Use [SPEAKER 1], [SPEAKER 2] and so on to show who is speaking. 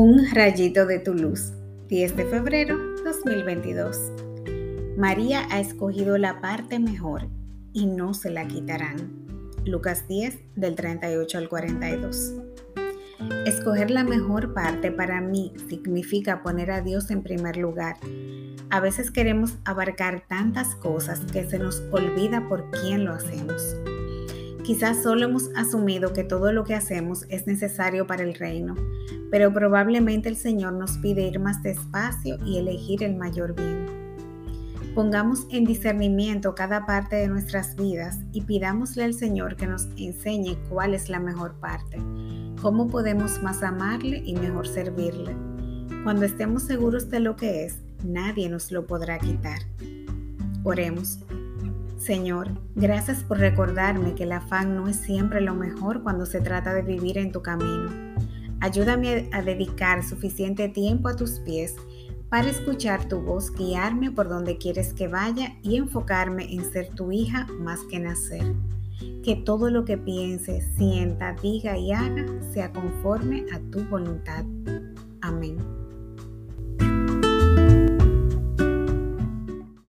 [SPEAKER 1] Un rayito de tu luz, 10 de febrero 2022. María ha escogido la parte mejor y no se la quitarán. Lucas 10 del 38 al 42. Escoger la mejor parte para mí significa poner a Dios en primer lugar. A veces queremos abarcar tantas cosas que se nos olvida por quién lo hacemos. Quizás solo hemos asumido que todo lo que hacemos es necesario para el reino, pero probablemente el Señor nos pide ir más despacio y elegir el mayor bien. Pongamos en discernimiento cada parte de nuestras vidas y pidámosle al Señor que nos enseñe cuál es la mejor parte, cómo podemos más amarle y mejor servirle. Cuando estemos seguros de lo que es, nadie nos lo podrá quitar. Oremos. Señor, gracias por recordarme que el afán no es siempre lo mejor cuando se trata de vivir en tu camino. Ayúdame a dedicar suficiente tiempo a tus pies para escuchar tu voz, guiarme por donde quieres que vaya y enfocarme en ser tu hija más que nacer. Que todo lo que piense, sienta, diga y haga sea conforme a tu voluntad.